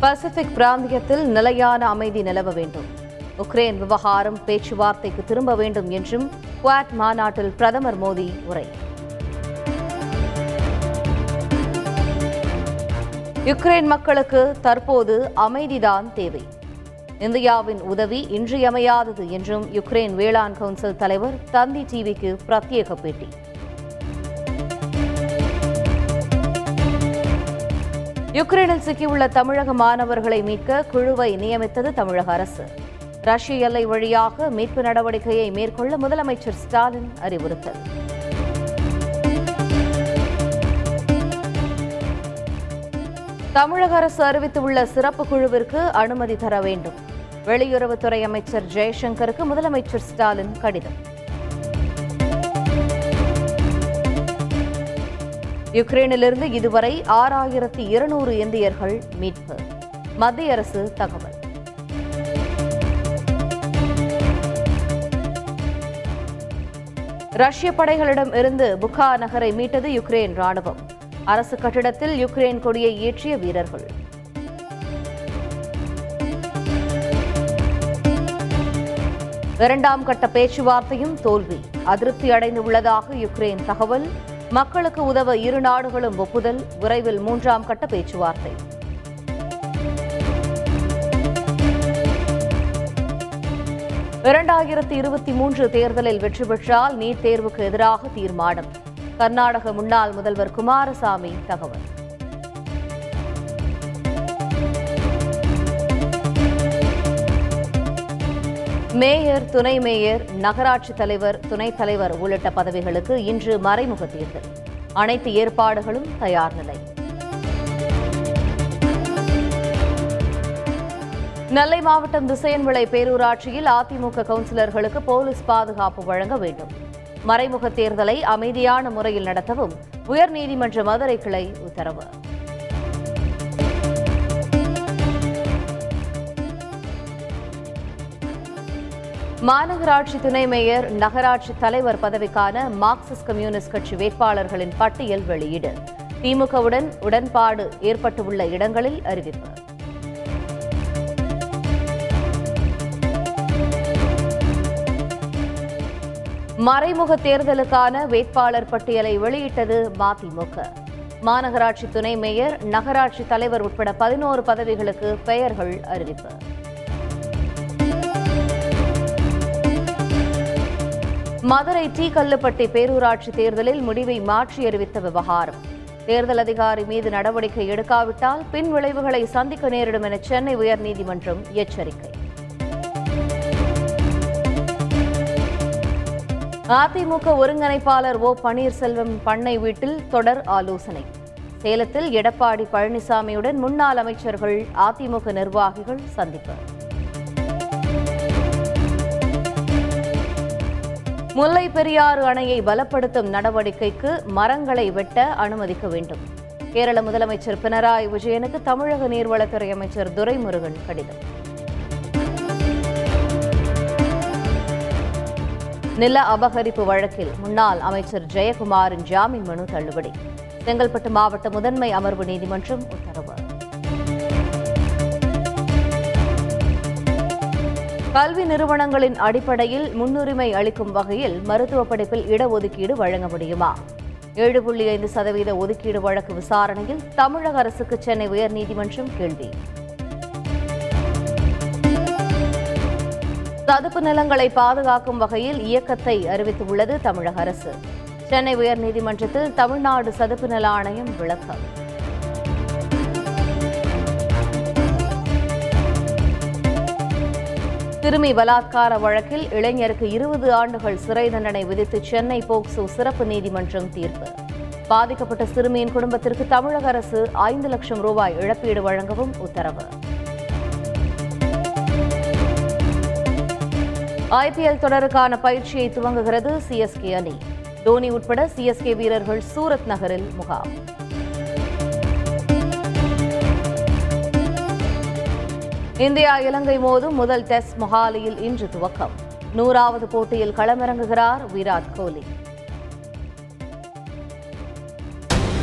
Pacific பிராந்தியத்தில் நிலையான அமைதி நிலவ வேண்டும். உக்ரைன் விவகாரம் பேச்சுவார்த்தைக்கு திரும்ப வேண்டும் என்றும் குவாட் மாநாட்டில் பிரதமர் மோடி உரை. யுக்ரைன் மக்களுக்கு தற்போது அமைதிதான் தேவை. இந்தியாவின் உதவி இன்றியமையாதது என்றும் யுக்ரைன் வேளாண் கவுன்சில் தலைவர் தந்தி டிவிக்கு பிரத்யேக பேட்டி. யுக்ரைனில் சிக்கியுள்ள தமிழக மாணவர்களை மீட்க குழுவை நியமித்தது தமிழக அரசு. ரஷ்ய எல்லை வழியாக மீட்பு நடவடிக்கையை மேற்கொள்ள முதலமைச்சர் ஸ்டாலின் அறிவுறுத்தல். தமிழக அரசு அறிவித்துள்ள சிறப்பு குழுவிற்கு அனுமதி தர வேண்டும். வெளியுறவுத்துறை அமைச்சர் ஜெய்சங்கருக்கு முதலமைச்சர் ஸ்டாலின் கடிதம். யுக்ரைனிலிருந்து இதுவரை ஆறாயிரத்தி இருநூறு இந்தியர்கள் மீட்பு. மத்திய அரசு தகவல். ரஷ்ய படைகளிடம் இருந்து புகா நகரை மீட்டது யுக்ரைன் ராணுவம். அரசு கட்டிடத்தில் யுக்ரைன் கொடியை ஏற்றிய வீரர்கள். இரண்டாம் கட்ட பேச்சுவார்த்தையும் தோல்வி. அதிருப்தி அடைந்துள்ளதாக யுக்ரைன் தகவல். மக்களுக்கு உதவ இரு நாடுகளும் ஒப்புதல். விரைவில் மூன்றாம் கட்ட பேச்சுவார்த்தை. இரண்டாயிரத்தி இருபத்தி மூன்று தேர்தலில் வெற்றி பெற்றால் நீட் தேர்வுக்கு எதிராக தீர்மானம். கர்நாடக முன்னாள் முதல்வர் குமாரசாமி தகவல். மேயர் துணை மேயர் நகராட்சி தலைவர் துணைத் தலைவர் உள்ளிட்ட பதவிகளுக்கு இன்று மறைமுக தேர்தல். அனைத்து ஏற்பாடுகளும் தயார் நிலை. நெல்லை மாவட்டம் திசையன்விளை பேரூராட்சியில் அதிமுக கவுன்சிலர்களுக்கு போலீஸ் பாதுகாப்பு வழங்க வேண்டும். மறைமுக தேர்தலை அமைதியான முறையில் நடத்தவும் உயர்நீதிமன்ற மதுரை கிளை உத்தரவு. மாநகராட்சி துணை மேயர் நகராட்சி தலைவர் பதவிக்கான மார்க்சிஸ்ட் கம்யூனிஸ்ட் கட்சி வேட்பாளர்களின் பட்டியல் வெளியீடு. திமுகவுடன் உடன்பாடு ஏற்பட்டுள்ள இடங்களில் அறிவிப்பு. மறைமுக தேர்தலுக்கான வேட்பாளர் பட்டியலை வெளியிட்டது மதிமுக. மாநகராட்சி துணை மேயர் நகராட்சி தலைவர் உட்பட பதினோரு பதவிகளுக்கு பெயர்கள் அறிவிப்பு. மதுரை டி கல்லுப்பட்டி பேரூராட்சி தேர்தலில் முடிவை மாற்றி அறிவித்த விவகாரம். தேர்தல் அதிகாரி மீது நடவடிக்கை எடுக்காவிட்டால் பின் விளைவுகளை சந்திக்க நேரிடும் என சென்னை உயர்நீதிமன்றம் எச்சரிக்கை. அதிமுக ஒருங்கிணைப்பாளர் ஓ பன்னீர்செல்வம் பண்ணை வீட்டில் தொடர் ஆலோசனை. சேலத்தில் எடப்பாடி பழனிசாமியுடன் முன்னாள் அமைச்சர்கள் அதிமுக நிர்வாகிகள் சந்திப்பு. முல்லை பெரியாறு அணையை பலப்படுத்தும் நடவடிக்கைக்கு மரங்களை வெட்ட அனுமதிக்க வேண்டும். கேரள முதலமைச்சர் பினராயி விஜயனுக்கு தமிழக நீர்வளத்துறை அமைச்சர் துரைமுருகன் கடிதம். நில அபகரிப்பு வழக்கில் முன்னாள் அமைச்சர் ஜெயக்குமாரின் ஜாமீன் மனு தள்ளுபடி. செங்கல்பட்டு மாவட்ட முதன்மை அமர்வு நீதிமன்றம் உத்தரவு. கல்வி நிறுவனங்களின் அடிப்படையில் முன்னுரிமை அளிக்கும் வகையில் மருத்துவ படிப்பில் இடஒதுக்கீடு வழங்க முடியுமா? ஏழு புள்ளி ஐந்து சதவீத ஒதுக்கீடு வழக்கு விசாரணையில் தமிழக அரசுக்கு சென்னை உயர்நீதிமன்றம் கேள்வி. சதுப்பு நிலங்களை பாதுகாக்கும் வகையில் இயக்கத்தை அறிவித்துள்ளது தமிழக அரசு. சென்னை உயர்நீதிமன்றத்தில் தமிழ்நாடு சதுப்பு நில ஆணையம் விளக்கம். சிறுமி பலாத்கார வழக்கில் இளைஞருக்கு இருபது ஆண்டுகள் சிறை தண்டனை விதித்து சென்னை போக்சோ சிறப்பு நீதிமன்றம் தீர்ப்பு. பாதிக்கப்பட்ட சிறுமியின் குடும்பத்திற்கு தமிழக அரசு ஐந்து லட்சம் ரூபாய் இழப்பீடு வழங்கவும் உத்தரவு. ஐபிஎல் தொடருக்கான பயிற்சியை துவங்குகிறது சிஎஸ்கே அணி. தோனி உட்பட சிஎஸ்கே வீரர்கள் சூரத் நகரில் முகாம். இந்தியா இலங்கை மோதும் முதல் டெஸ்ட் மொஹாலியில் இன்று துவக்கம். நூறாவது போட்டியில் களமிறங்குகிறார் விராட் கோலி.